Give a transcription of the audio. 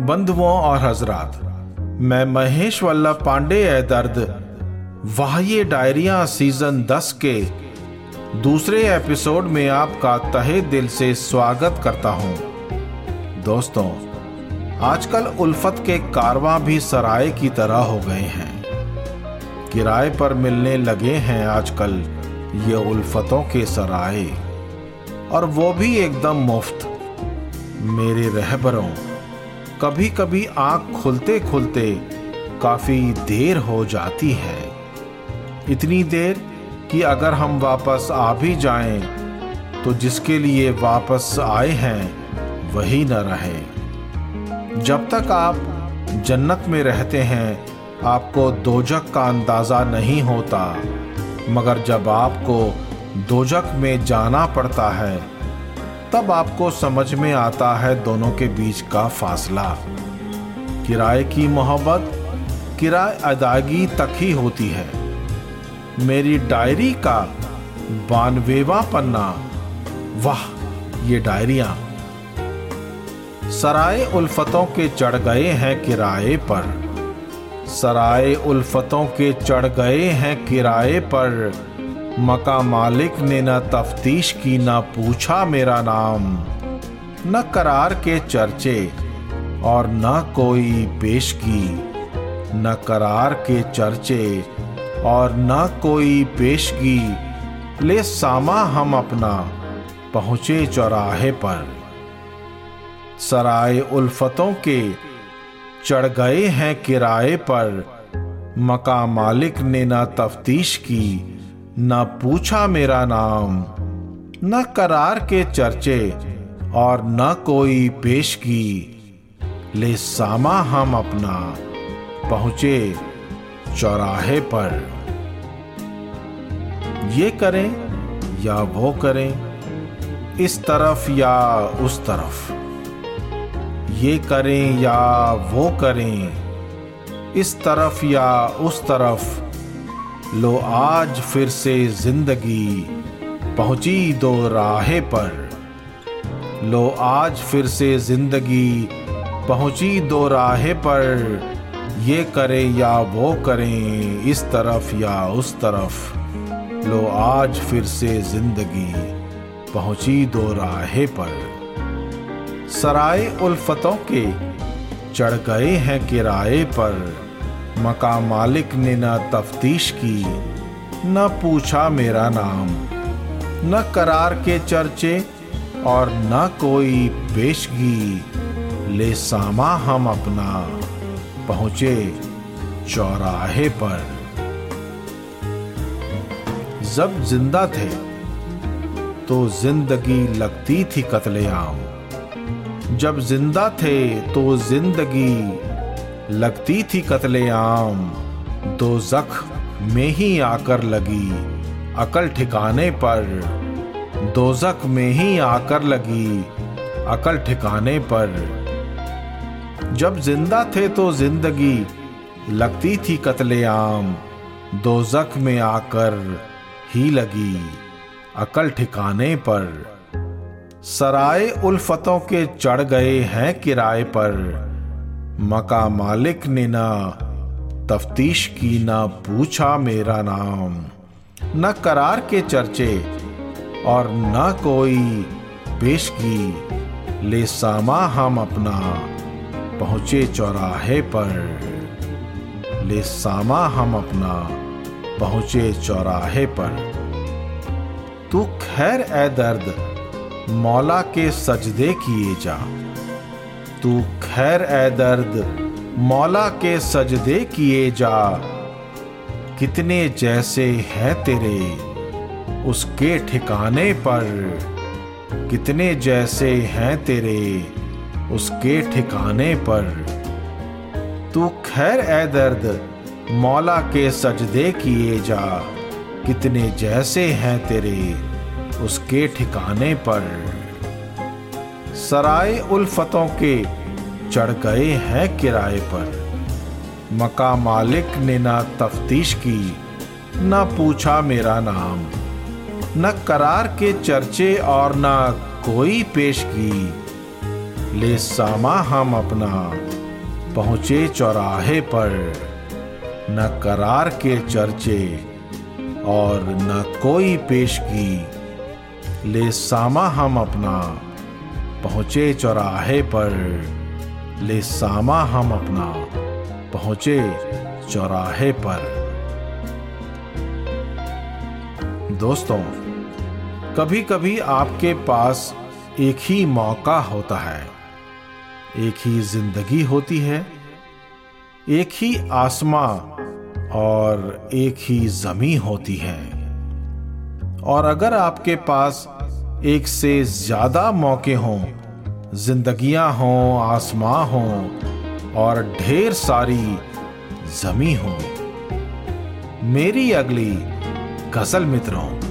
बंधुओं और हजरात, मैं महेश वल्लभ पांडे है दर्द, वाह्य डायरिया सीज़न 10 के दूसरे एपिसोड में आपका तहे दिल से स्वागत करता हूँ। दोस्तों, आजकल उल्फत के कारवां भी सराय की तरह हो गए हैं। किराए पर मिलने लगे हैं आजकल ये उल्फतों के सराय, और वो भी एकदम मुफ़्त। मेरे रहबरों कभी कभी आँख खुलते खुलते काफ़ी देर हो जाती है। इतनी देर कि अगर हम वापस आ भी जाएँ तो जिसके लिए वापस आए हैं, वही न रहे। जब तक आप जन्नत में रहते हैं, आपको दोजक का अंदाज़ा नहीं होता। मगर जब आपको दोजक में जाना पड़ता है तब आपको समझ में आता है दोनों के बीच का फासला। किराए की मोहब्बत, किराए अदायगी तक ही होती है। मेरी डायरी का बानवेवा पन्ना, वाह, ये डायरिया। सराय उल्फतों के चढ़ गए हैं किराए पर। सराय उल्फतों के चढ़ गए हैं किराए पर। मका मालिक ने न तफ्तीश की, न पूछा मेरा नाम, न करार के चर्चे और न कोई पेश की न करार के चर्चे और न कोई पेशगी। ले सामा हम अपना पहुँचे चौराहे पर। सराय उल्फतों के चढ़ गए हैं किराए पर। मका मालिक ने न तफ्तीश की न पूछा मेरा नाम, न करार के चर्चे और न कोई पेश की ले सामा हम अपना, पहुँचे चौराहे पर। ये करें या वो करें, इस तरफ़ या उस तरफ़। ये करें या वो करें, इस तरफ़ या उस तरफ़ लो आज फिर से ज़िंदगी पहुँची दो राहे पर। लो आज फिर से ज़िंदगी पहुँची दो राहे पर। ये करें या वो करें, इस तरफ़ या उस तरफ़। लो आज फिर से ज़िंदगी पहुँची दो राहे पर। सराय उल्फतों के चढ़ गए हैं किराए पर। मका मालिक ने न तफ्तीश की, न पूछा मेरा नाम, न करार के चर्चे और न कोई पेशगी। ले सामा हम अपना, पहुँचे चौराहे पर। जब ज़िंदा थे तो ज़िंदगी लगती थी कत्लेआम। जब ज़िंदा थे तो ज़िंदगी लगती थी कत्लेआम। दो जख में ही आकर लगी, अकल ठिकाने पर। दोजक में ही आकर लगी, अकल ठिकाने पर। जब ज़िंदा थे तो ज़िंदगी लगती थी कत्लेआम। दोजक में आकर ही लगी, अकल ठिकाने पर। सराय उल्फतों के चढ़ गए हैं किराए पर। मका मालिक ने ना तफ्तीश की, ना पूछा मेरा नाम, न करार के चर्चे और न कोई पेश की ले सामा हम अपना पहुँचे चौराहे पर। ले सामा हम अपना पहुँचे चौराहे पर। तू खैर ए दर्द मौला के सजदे किए जा। तू खैर ए दर्द, मौला के सजदे किए जा। कितने जैसे हैं तेरे उसके ठिकाने पर, कितने जैसे हैं तेरे उसके ठिकाने पर। तू खैर ए दर्द, मौला के सजदे किए जा। कितने जैसे हैं तेरे उसके ठिकाने पर। सराय उल्फतों के चढ़ गए हैं किराए पर। मका मालिक ने ना तफ्तीश की, न पूछा मेरा नाम, न करार के चर्चे और न कोई पेश की। ले सामा हम अपना, पहुँचे चौराहे पर। न करार के चर्चे और न कोई पेशगी ले सामा हम अपना पहुँचे चौराहे पर, ले सामा हम अपना, पहुँचे चौराहे पर। दोस्तों कभी कभी आपके पास एक ही मौका होता है, एक ही ज़िंदगी होती है, एक ही आसमां और एक ही जमी होती है। और अगर आपके पास एक से ज़्यादा मौके हों, जिंदगियाँ हों, आसमां हों, और ढेर सारी जमी हो। मेरी अगली गज़ल मित्रों।